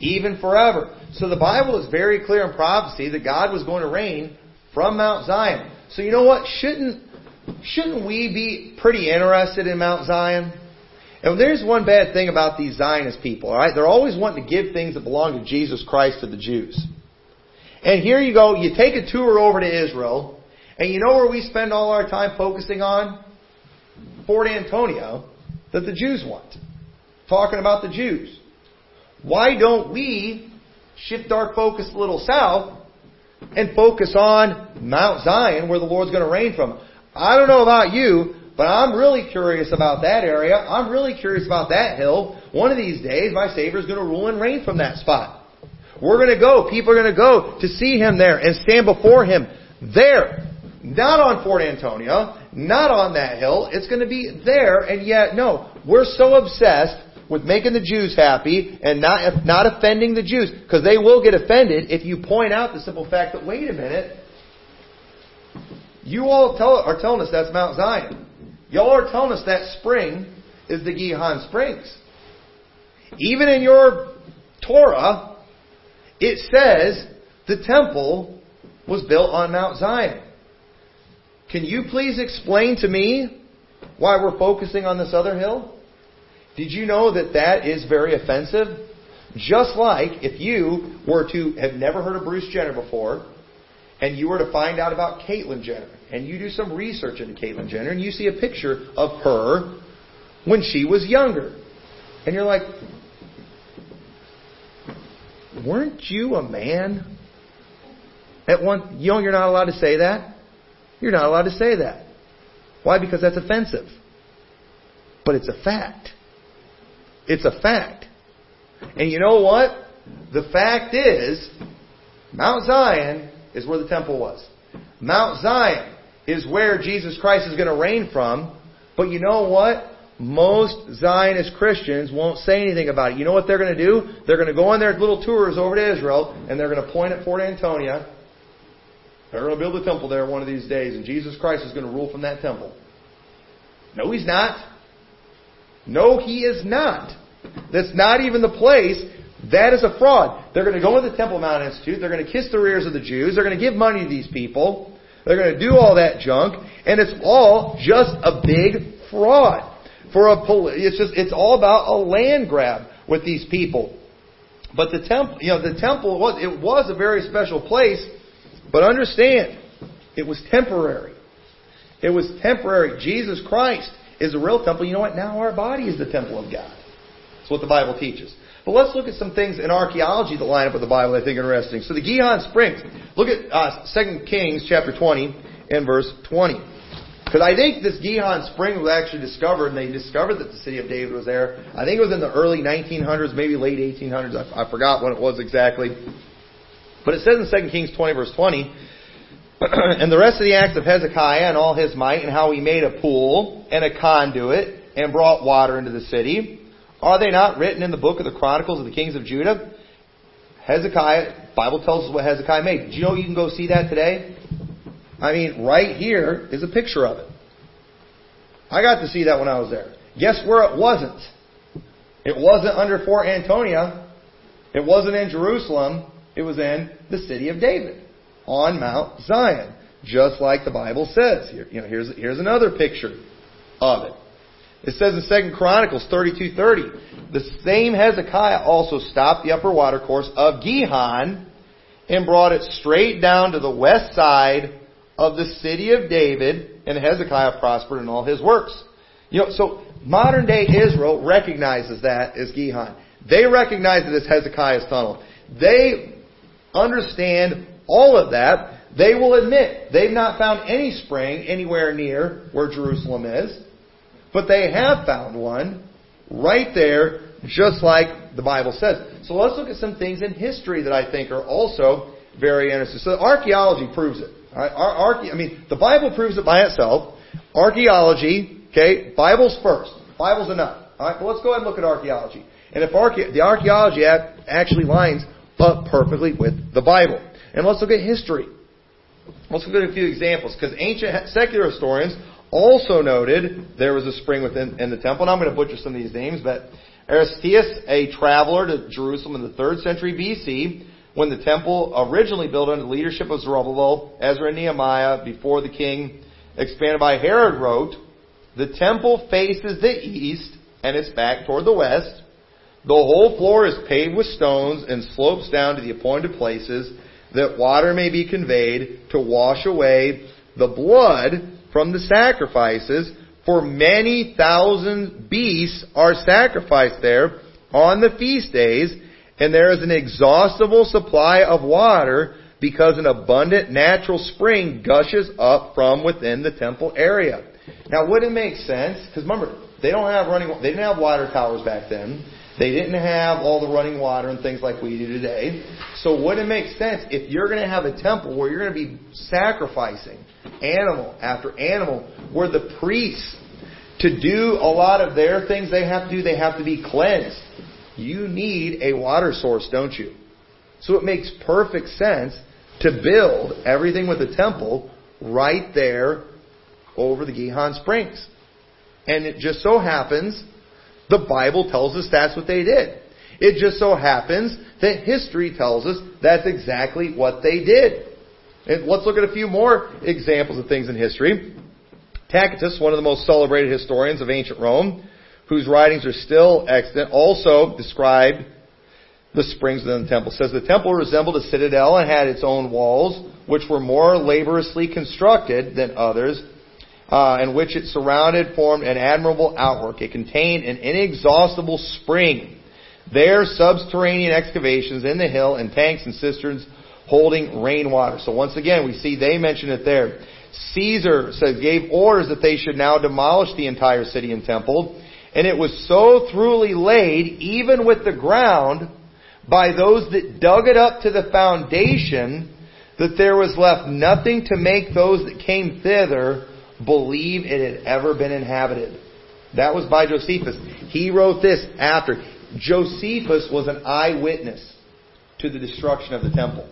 even forever. So the Bible is very clear in prophecy that God was going to reign from Mount Zion. So you know what? Shouldn't shouldn't we be pretty interested in Mount Zion? And there's one bad thing about these Zionist people, alright? They're always wanting to give things that belong to Jesus Christ to the Jews. And here you go, you take a tour over to Israel, and you know where we spend all our time focusing on? Fort Antonia that the Jews want. Talking about the Jews. Why don't we shift our focus a little south and focus on Mount Zion where the Lord's going to reign from? I don't know about you, but I'm really curious about that area. I'm really curious about that hill. One of these days, my Savior's going to rule and reign from that spot. We're going to go. People are going to go to see Him there and stand before Him there. Not on Fort Antonio, not on that hill. It's going to be there, and yet, no. We're so obsessed with making the Jews happy and not, not offending the Jews, because they will get offended if you point out the simple fact that, wait a minute, you all tell, are telling us that's Mount Zion. Y'all are telling us that spring is the Gihon Springs. Even in your Torah, it says the temple was built on Mount Zion. Can you please explain to me why we're focusing on this other hill? Did you know that that is very offensive? Just like if you were to have never heard of Bruce Jenner before, and you were to find out about Caitlyn Jenner, and you do some research into Caitlyn Jenner, and you see a picture of her when she was younger, and you're like, weren't you a man? At one, you know, you're not allowed to say that. You're not allowed to say that. Why? Because that's offensive. But it's a fact. It's a fact. And you know what? The fact is, Mount Zion is where the temple was. Mount Zion is where Jesus Christ is going to reign from. But you know what? Most Zionist Christians won't say anything about it. You know what they're going to do? They're going to go on their little tours over to Israel and they're going to point at Fort Antonia. They're going to build a temple there one of these days and Jesus Christ is going to rule from that temple. No, he's not. No, he is not. That's not even the place that is a fraud. They're going to go to the Temple Mount Institute. They're going to kiss the rears of the Jews. They're going to give money to these people. They're going to do all that junk, and it's all just a big fraud. For a, it's just it's all about a land grab with these people. But the temple, you know, the temple was it was a very special place, but understand, it was temporary. It was temporary. Jesus Christ is the real temple. You know what? Now our body is the temple of God. That's what the Bible teaches. But let's look at some things in archaeology that line up with the Bible I think are interesting. So the Gihon Springs. Look at uh, 2 Kings chapter 20 and verse 20. Because I think this Gihon Spring was actually discovered, and they discovered that the city of David was there. I think it was in the early 1900s, maybe late 1800s. I, I forgot when it was exactly. But it says in 2 Kings 20 verse 20, *clears throat* and the rest of the acts of Hezekiah and all his might, and how he made a pool and a conduit and brought water into the city are they not written in the book of the Chronicles of the Kings of Judah? Hezekiah, Bible tells us what Hezekiah made. Do you know you can go see that today? I mean, right here is a picture of it. I got to see that when I was there. Guess where it wasn't? It wasn't under Fort Antonia. It wasn't in Jerusalem. It was in the city of David on Mount Zion, just like the Bible says. Here, you know, here's here's another picture of it. It says in Second Chronicles 32:30, the same Hezekiah also stopped the upper watercourse of Gihon and brought it straight down to the west side of the city of David, and Hezekiah prospered in all his works. You know, so modern day Israel recognizes that as Gihon. They recognize it as Hezekiah's tunnel. They understand all of that. They will admit they've not found any spring anywhere near where Jerusalem is. But they have found one right there, just like the Bible says. So let's look at some things in history that I think are also very interesting. So archaeology proves it. Right? Our, I mean, the Bible proves it by itself. Archaeology, okay, Bible's first. Bible's enough. All right, but let's go ahead and look at archaeology. And if archae- the archaeology actually lines up perfectly with the Bible. And let's look at history. Let's look at a few examples because ancient secular historians also noted there was a spring within in the temple. And I'm going to butcher some of these names, but Aristeas, a traveler to Jerusalem in the third century BC, when the temple originally built under the leadership of Zerubbabel, Ezra, and Nehemiah, before the king expanded by Herod, wrote, "The temple faces the east and its back toward the west. The whole floor is paved with stones and slopes down to the appointed places, that water may be conveyed to wash away the blood from the sacrifices, For many thousand beasts are sacrificed there on the feast days, and there is an exhaustible supply of water because an abundant natural spring gushes up from within the temple area. Now, would it make sense? Because remember, they don't have running. They didn't have water towers back then. They didn't have all the running water and things like we do today. So would it make sense if you're going to have a temple where you're going to be sacrificing animal after animal, where the priests, to do a lot of their things they have to do, they have to be cleansed. You need a water source, don't you? So it makes perfect sense to build everything with the temple right there over the Gihon Springs. And it just so happens the Bible tells us that's what they did. It just so happens that history tells us that's exactly what they did. And let's look at a few more examples of things in history. Tacitus, one of the most celebrated historians of ancient Rome, whose writings are still extant, also described the springs within the temple. It says the temple resembled a citadel and had its own walls, which were more laboriously constructed than others, uh, and which it surrounded formed an admirable outwork. It contained an inexhaustible spring. There, subterranean excavations in the hill and tanks and cisterns holding rainwater. So once again, we see they mention it there. Caesar says gave orders that they should now demolish the entire city and temple, and it was so thoroughly laid, even with the ground, by those that dug it up to the foundation, that there was left nothing to make those that came thither believe it had ever been inhabited. That was by Josephus. He wrote this after. Josephus was an eyewitness to the destruction of the temple.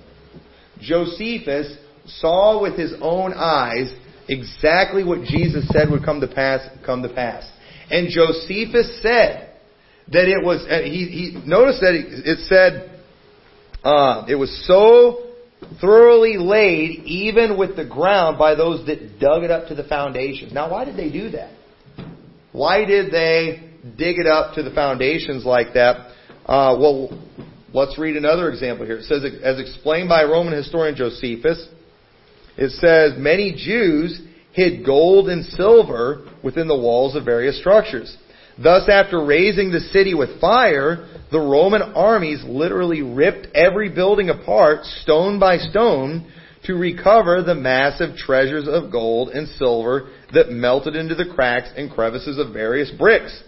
Josephus saw with his own eyes exactly what Jesus said would come to pass, come to pass. And Josephus said that it was, he, he noticed that it, said, uh, it was so thoroughly laid even with the ground by those that dug it up to the foundations. Now, why did they do that? Why did they dig it up to the foundations like that? Uh, well, let's read another example here. It says, as explained by Roman historian Josephus, it says, many Jews hid gold and silver within the walls of various structures. Thus, after razing the city with fire, the Roman armies literally ripped every building apart, stone by stone, to recover the massive treasures of gold and silver that melted into the cracks and crevices of various bricks.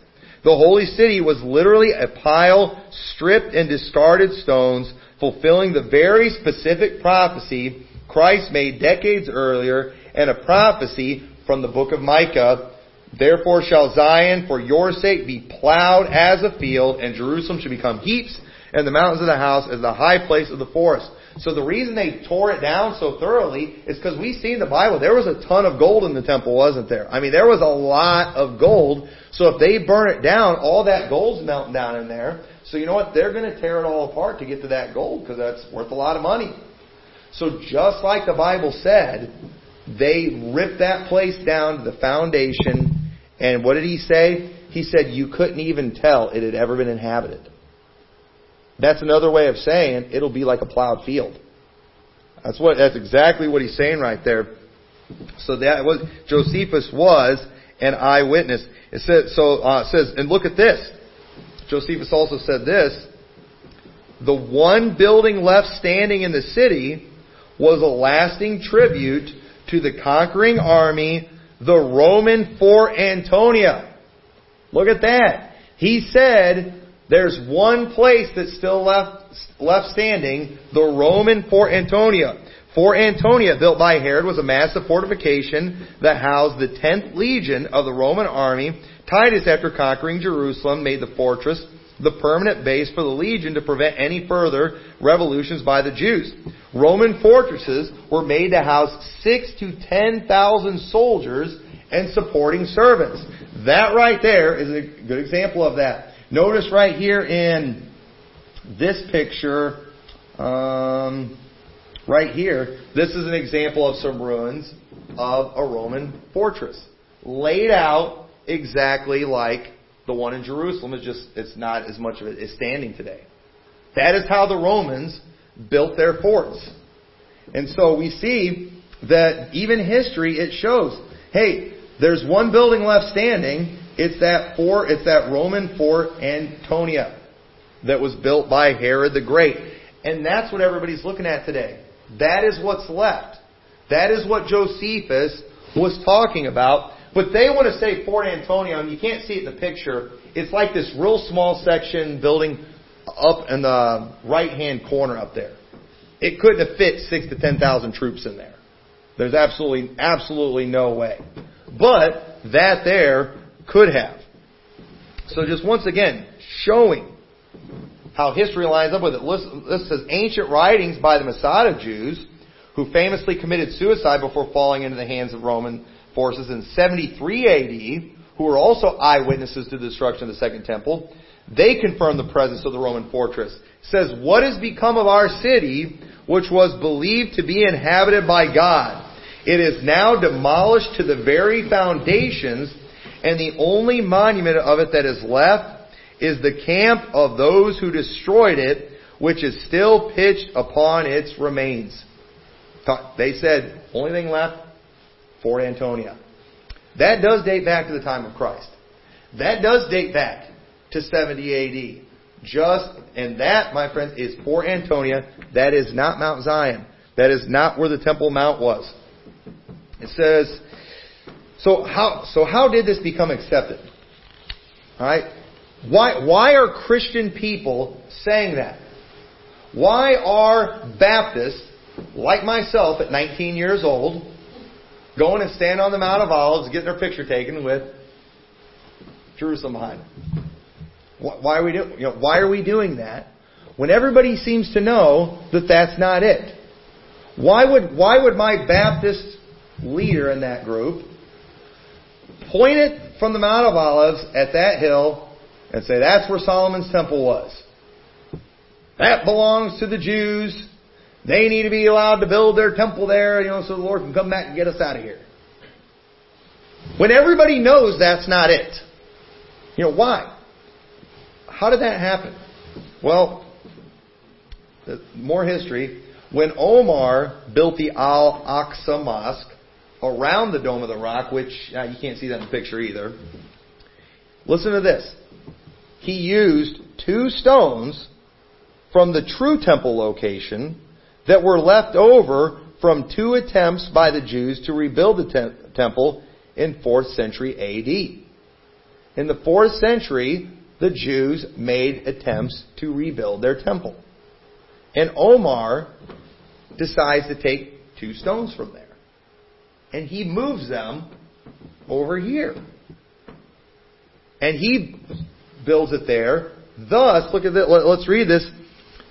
The holy city was literally a pile stripped and discarded stones, fulfilling the very specific prophecy Christ made decades earlier and a prophecy from the book of Micah Therefore shall Zion for your sake be plowed as a field, and Jerusalem shall become heaps, and the mountains of the house as the high place of the forest. So the reason they tore it down so thoroughly is because we see in the Bible there was a ton of gold in the temple, wasn't there? I mean, there was a lot of gold. So if they burn it down, all that gold's melting down in there. So you know what? They're going to tear it all apart to get to that gold because that's worth a lot of money. So just like the Bible said, they ripped that place down to the foundation and what did he say? He said you couldn't even tell it had ever been inhabited. That's another way of saying it'll be like a plowed field. That's what that's exactly what he's saying right there. So that was Josephus was an eyewitness. It says so uh, it says and look at this. Josephus also said this. The one building left standing in the city was a lasting tribute to the conquering army the Roman Fort Antonia. Look at that. He said there's one place that's still left, left standing, the Roman Fort Antonia. Fort Antonia, built by Herod, was a massive fortification that housed the 10th legion of the Roman army. Titus, after conquering Jerusalem, made the fortress the permanent base for the legion to prevent any further revolutions by the Jews. Roman fortresses were made to house six to ten thousand soldiers and supporting servants. That right there is a good example of that. Notice right here in this picture, um, right here, this is an example of some ruins of a Roman fortress. Laid out exactly like the one in Jerusalem is just, it's not as much of it is standing today. That is how the Romans built their forts. And so we see that even history, it shows, hey, there's one building left standing. It's that fort, it's that Roman Fort Antonia that was built by Herod the Great. And that's what everybody's looking at today. That is what's left. That is what Josephus was talking about. But they want to say Fort Antonia, and you can't see it in the picture. It's like this real small section building up in the right hand corner up there. It couldn't have fit six to ten thousand troops in there. There's absolutely, absolutely no way. But that there could have. So just once again, showing how history lines up with it. This says ancient writings by the Masada Jews, who famously committed suicide before falling into the hands of Roman forces in 73 AD, who were also eyewitnesses to the destruction of the Second Temple, they confirm the presence of the Roman fortress. It says, What has become of our city, which was believed to be inhabited by God? It is now demolished to the very foundations, and the only monument of it that is left is the camp of those who destroyed it, which is still pitched upon its remains. They said, only thing left, Fort Antonia. That does date back to the time of Christ. That does date back to 70 AD. Just, and that, my friends, is Fort Antonia. That is not Mount Zion. That is not where the Temple Mount was. It says, so how, so how did this become accepted? Alright? Why, why are Christian people saying that? Why are Baptists, like myself at 19 years old, going and stand on the Mount of Olives, getting their picture taken with Jerusalem behind them? Why are we doing? You know, why are we doing that when everybody seems to know that that's not it? Why would why would my Baptist leader in that group point it from the Mount of Olives at that hill and say that's where Solomon's temple was? That belongs to the Jews. They need to be allowed to build their temple there, you know, so the Lord can come back and get us out of here. When everybody knows that's not it. You know, why? How did that happen? Well, more history. When Omar built the Al Aqsa Mosque around the Dome of the Rock, which uh, you can't see that in the picture either, listen to this. He used two stones from the true temple location that were left over from two attempts by the Jews to rebuild the te- temple in 4th century AD. In the 4th century, the Jews made attempts to rebuild their temple. And Omar decides to take two stones from there. And he moves them over here. And he builds it there. Thus, look at this. Let's read this.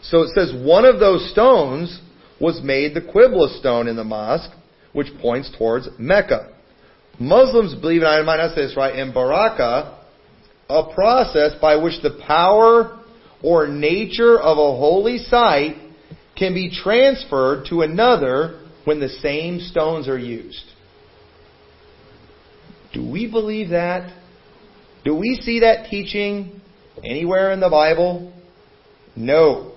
So it says, one of those stones was made the Qibla stone in the mosque, which points towards Mecca. Muslims believe, and I might not say this right, in Baraka, a process by which the power or nature of a holy site can be transferred to another when the same stones are used. Do we believe that? Do we see that teaching anywhere in the Bible? No.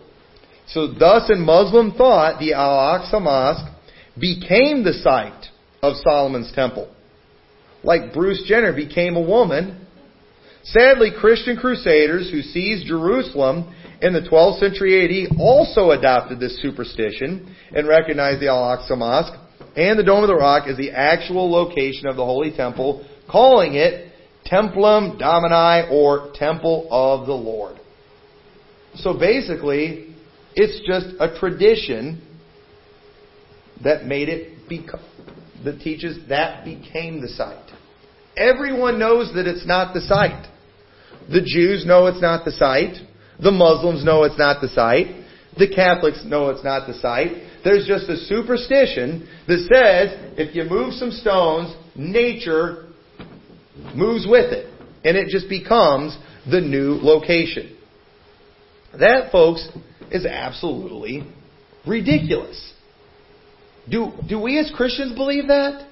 So thus in Muslim thought, the Al-Aqsa Mosque became the site of Solomon's temple. Like Bruce Jenner became a woman Sadly, Christian crusaders who seized Jerusalem in the 12th century AD also adopted this superstition and recognized the Al-Aqsa Mosque and the Dome of the Rock as the actual location of the Holy Temple, calling it Templum Domini or Temple of the Lord. So basically, it's just a tradition that made it become, that teaches that became the site. Everyone knows that it's not the site. The Jews know it's not the site. The Muslims know it's not the site. The Catholics know it's not the site. There's just a superstition that says if you move some stones, nature moves with it. And it just becomes the new location. That, folks, is absolutely ridiculous. Do, do we as Christians believe that?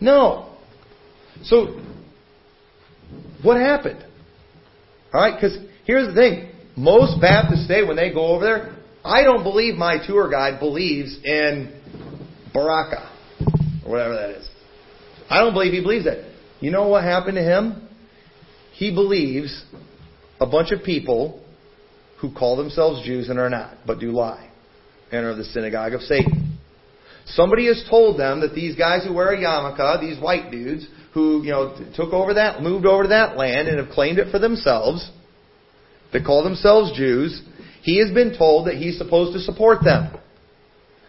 No. So, what happened? Alright, because here's the thing. Most Baptists today, when they go over there, I don't believe my tour guide believes in Baraka, or whatever that is. I don't believe he believes that. You know what happened to him? He believes a bunch of people who call themselves Jews and are not, but do lie, and are the synagogue of Satan. Somebody has told them that these guys who wear a yarmulke, these white dudes, who, you know, took over that, moved over to that land and have claimed it for themselves, that call themselves Jews, he has been told that he's supposed to support them.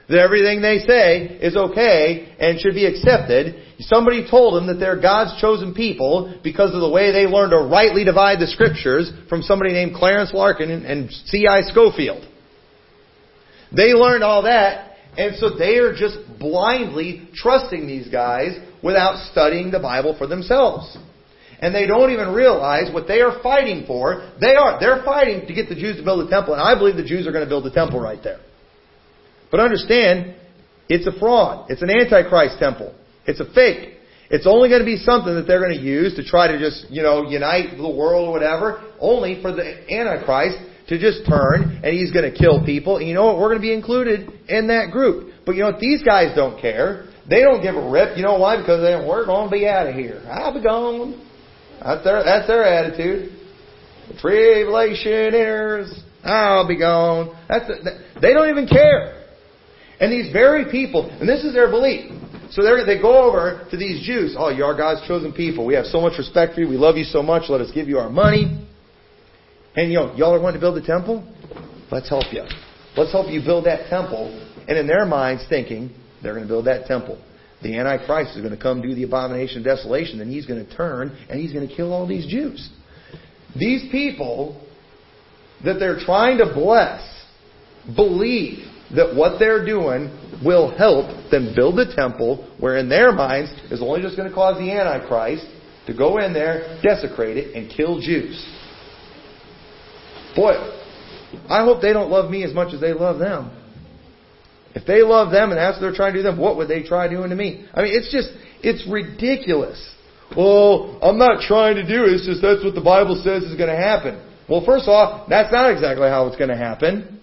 That everything they say is okay and should be accepted. Somebody told him that they're God's chosen people because of the way they learned to rightly divide the scriptures from somebody named Clarence Larkin and C.I. Scofield. They learned all that, and so they are just blindly trusting these guys without studying the Bible for themselves. And they don't even realize what they are fighting for. They are, they're fighting to get the Jews to build a temple, and I believe the Jews are going to build a temple right there. But understand, it's a fraud. It's an antichrist temple. It's a fake. It's only going to be something that they're going to use to try to just, you know, unite the world or whatever, only for the antichrist to just turn and he's going to kill people. And you know what? We're going to be included in that group. But you know what? These guys don't care. They don't give a rip. You know why? Because they, we're going to be out of here. I'll be gone. That's their, that's their attitude. The tribulation is, I'll be gone. That's the, they don't even care. And these very people, and this is their belief. So they go over to these Jews. Oh, you are God's chosen people. We have so much respect for you. We love you so much. Let us give you our money. And you know, y'all are wanting to build a temple? Let's help you. Let's help you build that temple. And in their minds, thinking they're going to build that temple. The Antichrist is going to come do the abomination of desolation, and he's going to turn and he's going to kill all these Jews. These people that they're trying to bless believe that what they're doing will help them build a temple where in their minds is only just going to cause the Antichrist to go in there, desecrate it, and kill Jews. Boy, I hope they don't love me as much as they love them. If they love them and that's what they're trying to do them, what would they try doing to me? I mean, it's just, it's ridiculous. Well, I'm not trying to do it, it's just that's what the Bible says is going to happen. Well, first off, that's not exactly how it's going to happen.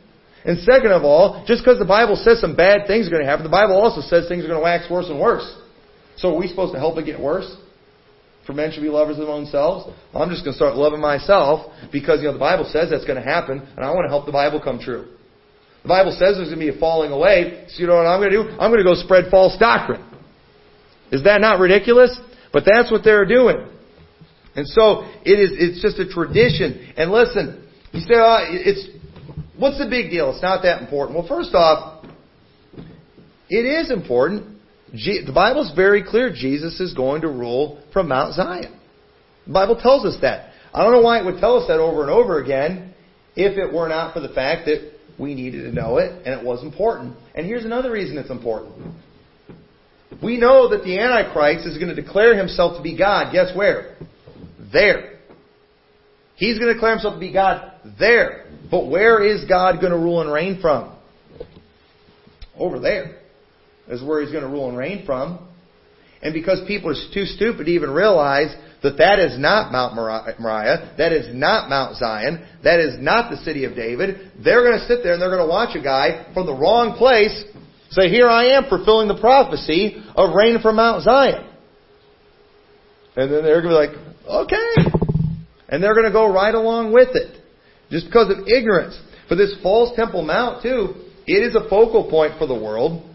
And second of all, just because the Bible says some bad things are going to happen, the Bible also says things are going to wax worse and worse. So are we supposed to help it get worse? For men should be lovers of themselves. I'm just going to start loving myself because you know the Bible says that's going to happen, and I want to help the Bible come true. The Bible says there's going to be a falling away, so you know what I'm going to do? I'm going to go spread false doctrine. Is that not ridiculous? But that's what they're doing. And so it is. It's just a tradition. And listen, you say, oh, it's what's the big deal? It's not that important. Well, first off, it is important. The Bible's very clear Jesus is going to rule from Mount Zion. The Bible tells us that. I don't know why it would tell us that over and over again if it were not for the fact that we needed to know it and it was important. And here's another reason it's important. We know that the Antichrist is going to declare himself to be God. Guess where? There. He's going to declare himself to be God there. But where is God going to rule and reign from? Over there is where he's going to rule and reign from. And because people are too stupid to even realize that that is not Mount Moriah, that is not Mount Zion, that is not the city of David, they're going to sit there and they're going to watch a guy from the wrong place say, Here I am fulfilling the prophecy of reign from Mount Zion. And then they're going to be like, Okay. And they're going to go right along with it. Just because of ignorance. For this false Temple Mount, too, it is a focal point for the world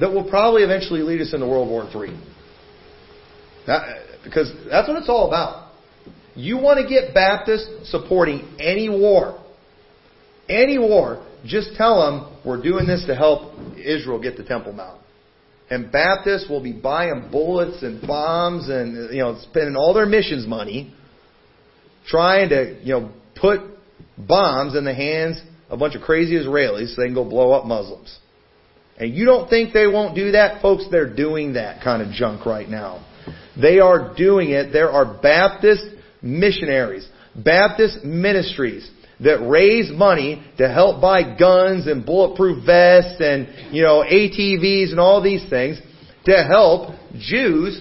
that will probably eventually lead us into World War III. That, because that's what it's all about. You want to get Baptists supporting any war, any war, just tell them we're doing this to help Israel get the Temple Mount. And Baptists will be buying bullets and bombs and you know spending all their missions money trying to you know put bombs in the hands of a bunch of crazy Israelis so they can go blow up Muslims. And you don't think they won't do that? Folks, they're doing that kind of junk right now. They are doing it. There are Baptist missionaries, Baptist ministries that raise money to help buy guns and bulletproof vests and, you know, ATVs and all these things to help Jews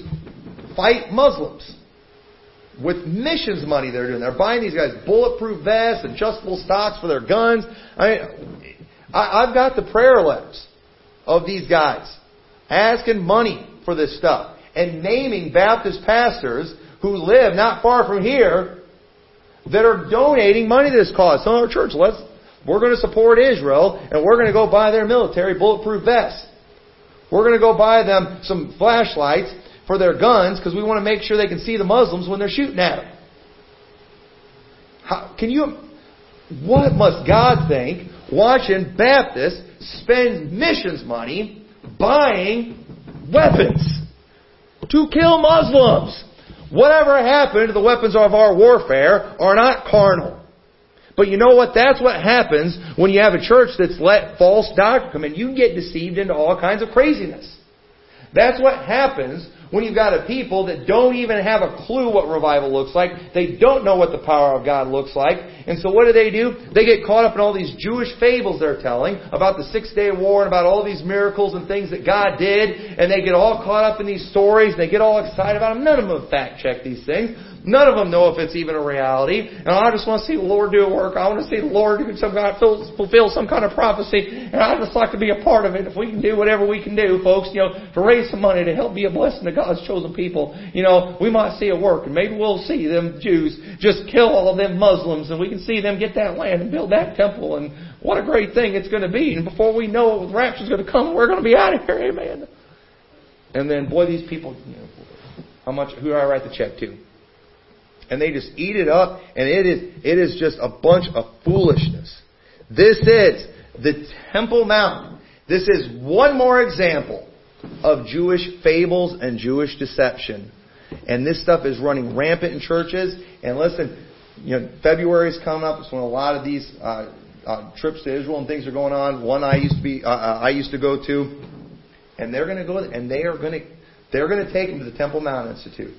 fight Muslims. With missions money they're doing. They're buying these guys bulletproof vests, adjustable stocks for their guns. I mean, I, I've got the prayer letters of these guys asking money for this stuff. and naming Baptist pastors who live not far from here that are donating money to this cause. Some of our church, let's we're going to support Israel and we're going to go buy their military bulletproof vests. We're going to go buy them some flashlights for their guns because we want to make sure they can see the Muslims when they're shooting at them. How, can you? What must God think watching Baptists spend missions money buying weapons to kill Muslims? Whatever happened the weapons of our warfare are not carnal. But you know what? That's what happens when you have a church that's let false doctrine come in. You get deceived into all kinds of craziness. That's what happens when you've got a people that don't even have a clue what revival looks like. They don't know what the power of God looks like. And so what do they do? They get caught up in all these Jewish fables they're telling about the Six Day War and about all these miracles and things that God did. And they get all caught up in these stories. And they get all excited about them. None of them fact check these things. None of them know if it's even a reality. And I just want to see the Lord do a work. I want to see the Lord do some kind of, fulfill some kind of prophecy. And I just like to be a part of it. If we can do whatever we can do, folks, you know, to raise some money to help be a blessing to God's chosen people, you know, we might see a work. And maybe we'll see them Jews just kill all of them Muslims and we can see them get that land and build that temple. And what a great thing it's going to be. And before we know it, the rapture's going to come, we're going to be out of here. Amen. And then, boy, these people, you know, how much, who do I write the check to? And they just eat it up, and it is, it is just a bunch of foolishness. This is the Temple Mount. This is one more example of Jewish fables and Jewish deception. And this stuff is running rampant in churches. And listen, you know, February is coming up. It's when a lot of these uh, uh, trips to Israel and things are going on. One I used to be, uh, uh I used to go to, and they're going to go, and they are going to, they're going to take them to the Temple Mount Institute.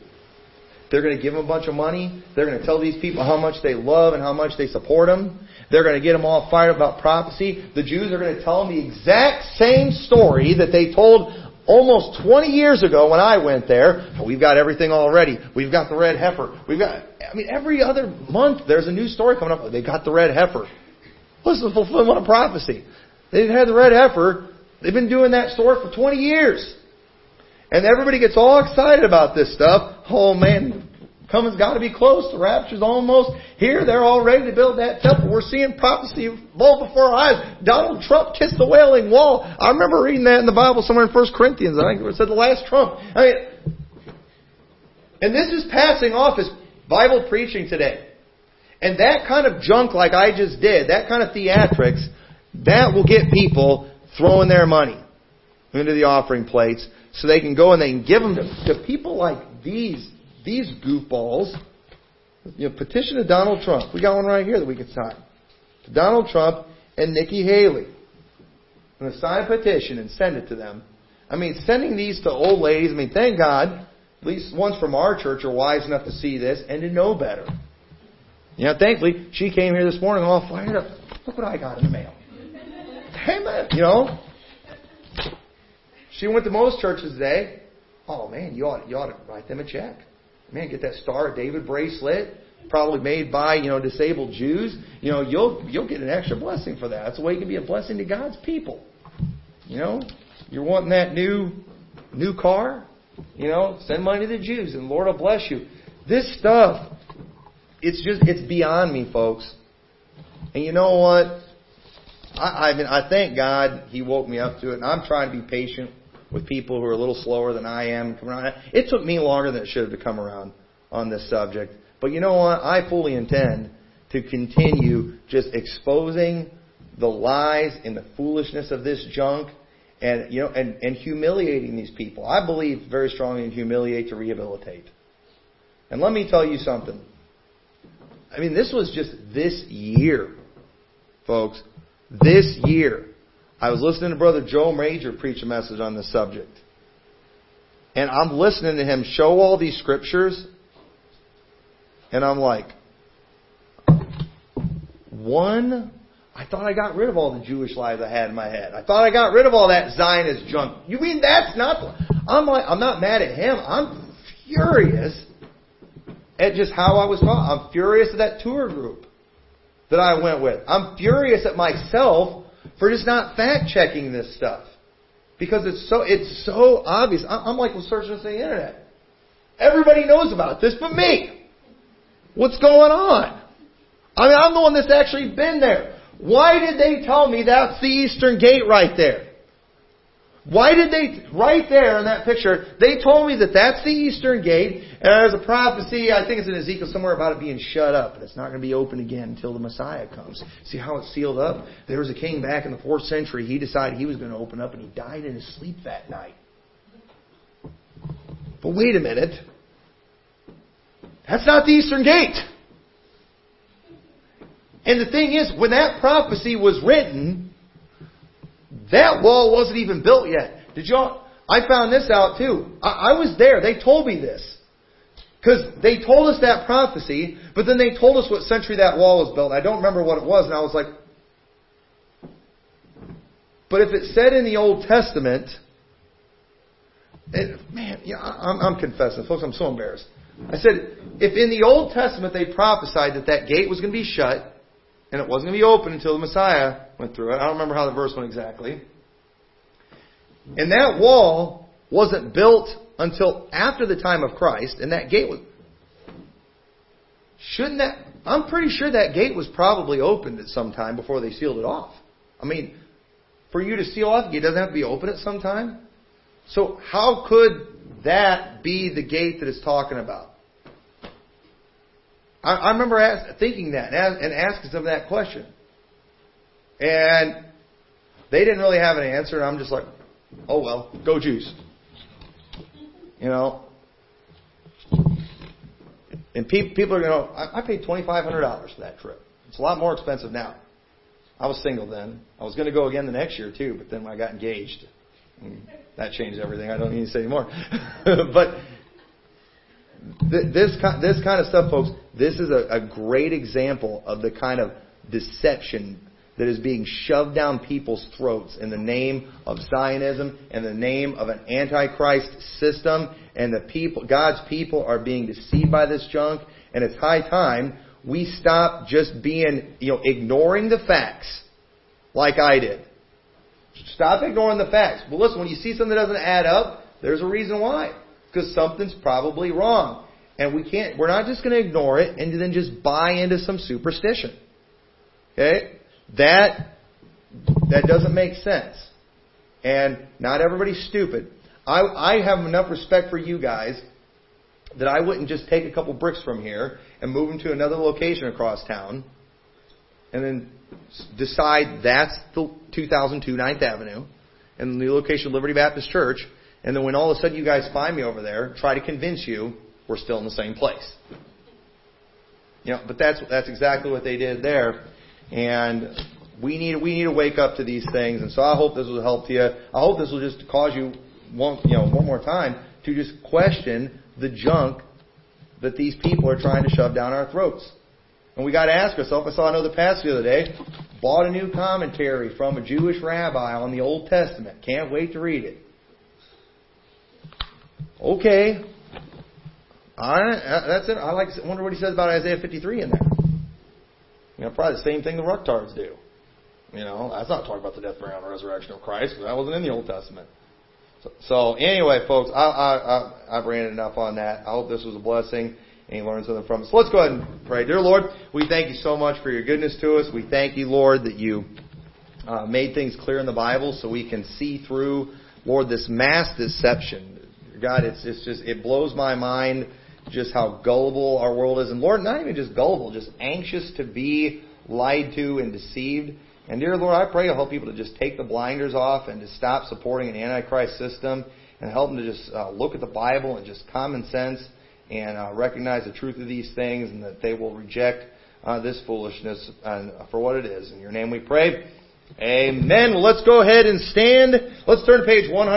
They're going to give them a bunch of money. They're going to tell these people how much they love and how much they support them. They're going to get them all fired about prophecy. The Jews are going to tell them the exact same story that they told almost 20 years ago when I went there. We've got everything already. We've got the red heifer. We've got, I mean, every other month there's a new story coming up. They got the red heifer. What's the fulfillment of prophecy? They've had the red heifer. They've been doing that story for 20 years. And everybody gets all excited about this stuff. Oh man, coming's got to be close. The rapture's almost here. They're all ready to build that temple. We're seeing prophecy blow before our eyes. Donald Trump kissed the wailing wall. I remember reading that in the Bible somewhere in 1 Corinthians. I think it said the last trump. I mean, and this is passing off as Bible preaching today. And that kind of junk like I just did, that kind of theatrics, that will get people throwing their money into the offering plates so they can go and they can give them to, to people like these, these goofballs. You know, petition to Donald Trump. We got one right here that we could sign. To Donald Trump and Nikki Haley. And sign a petition and send it to them. I mean, sending these to old ladies, I mean, thank God, at least ones from our church are wise enough to see this and to know better. You know, thankfully, she came here this morning all fired up. Look what I got in the mail. Amen. You know, she went to most churches today. Oh man, you ought you ought to write them a check. Man, get that Star of David bracelet, probably made by you know disabled Jews. You know you'll you'll get an extra blessing for that. That's the way you can be a blessing to God's people. You know, you're wanting that new new car. You know, send money to the Jews, and Lord will bless you. This stuff, it's just it's beyond me, folks. And you know what? I, I mean, I thank God He woke me up to it, and I'm trying to be patient with people who are a little slower than I am. It took me longer than it should have to come around on this subject. But you know what? I fully intend to continue just exposing the lies and the foolishness of this junk and you know and, and humiliating these people. I believe very strongly in humiliate to rehabilitate. And let me tell you something. I mean, this was just this year, folks. This year. I was listening to Brother Joe Major preach a message on this subject. And I'm listening to him show all these scriptures. And I'm like, one, I thought I got rid of all the Jewish lies I had in my head. I thought I got rid of all that Zionist junk. You mean that's not, the, I'm like, I'm not mad at him. I'm furious at just how I was taught. I'm furious at that tour group that I went with. I'm furious at myself for just not fact checking this stuff. Because it's so, it's so obvious. I'm like, searching on the internet. Everybody knows about this but me. What's going on? I mean, I'm the one that's actually been there. Why did they tell me that's the eastern gate right there? Why did they, right there in that picture, they told me that that's the eastern gate, and there's a prophecy, I think it's in Ezekiel somewhere about it being shut up, and it's not going to be open again until the Messiah comes. See how it's sealed up? There was a king back in the 4th century, he decided he was going to open up, and he died in his sleep that night. But wait a minute. That's not the eastern gate. And the thing is, when that prophecy was written, that wall wasn't even built yet. Did y'all? I found this out too. I, I was there. They told me this. Because they told us that prophecy, but then they told us what century that wall was built. I don't remember what it was, and I was like, but if it said in the Old Testament, it, man, yeah, I'm, I'm confessing, folks, I'm so embarrassed. I said, if in the Old Testament they prophesied that that gate was going to be shut, and it wasn't going to be open until the Messiah went through it. I don't remember how the verse went exactly. And that wall wasn't built until after the time of Christ, and that gate was. Shouldn't that. I'm pretty sure that gate was probably opened at some time before they sealed it off. I mean, for you to seal off the gate, doesn't have to be open at some time. So, how could that be the gate that it's talking about? I, I remember ask, thinking that and, and asking them that question. And they didn't really have an answer, and I'm just like, oh well, go Jews. You know? And pe- people are going to, I, I paid $2,500 for that trip. It's a lot more expensive now. I was single then. I was going to go again the next year too, but then I got engaged. Mm, that changed everything. I don't need to say anymore. *laughs* but this kind, this kind of stuff, folks, this is a, a great example of the kind of deception that is being shoved down people's throats in the name of Zionism and the name of an antichrist system, and the people, God's people, are being deceived by this junk. And it's high time we stop just being, you know, ignoring the facts like I did. Stop ignoring the facts. Well, listen, when you see something that doesn't add up, there's a reason why because something's probably wrong. And we can't, we're not just going to ignore it and then just buy into some superstition. Okay? That, that doesn't make sense. And not everybody's stupid. I, I have enough respect for you guys that I wouldn't just take a couple bricks from here and move them to another location across town and then decide that's the 2002 Ninth Avenue and the location of Liberty Baptist Church and then when all of a sudden you guys find me over there, try to convince you we're still in the same place. You know, but that's that's exactly what they did there. And we need we need to wake up to these things. And so I hope this will help you. I hope this will just cause you one you know one more time to just question the junk that these people are trying to shove down our throats. And we got to ask ourselves. I saw another pastor the other day bought a new commentary from a Jewish rabbi on the Old Testament. Can't wait to read it. Okay. I, that's it. I like. wonder what he says about Isaiah 53 in there. You know, probably the same thing the Rucktards do. You know, that's not talking about the death, burial, and resurrection of Christ because that wasn't in the Old Testament. So, so anyway, folks, I, I, I, I've ran enough on that. I hope this was a blessing and you learned something from it. So let's go ahead and pray. Dear Lord, we thank you so much for your goodness to us. We thank you, Lord, that you uh, made things clear in the Bible so we can see through, Lord, this mass deception God, it's, it's just, it blows my mind just how gullible our world is. And Lord, not even just gullible, just anxious to be lied to and deceived. And dear Lord, I pray you'll help people to just take the blinders off and to stop supporting an antichrist system and help them to just uh, look at the Bible and just common sense and uh, recognize the truth of these things and that they will reject uh, this foolishness for what it is. In your name we pray. Amen. Well, let's go ahead and stand. Let's turn to page 100.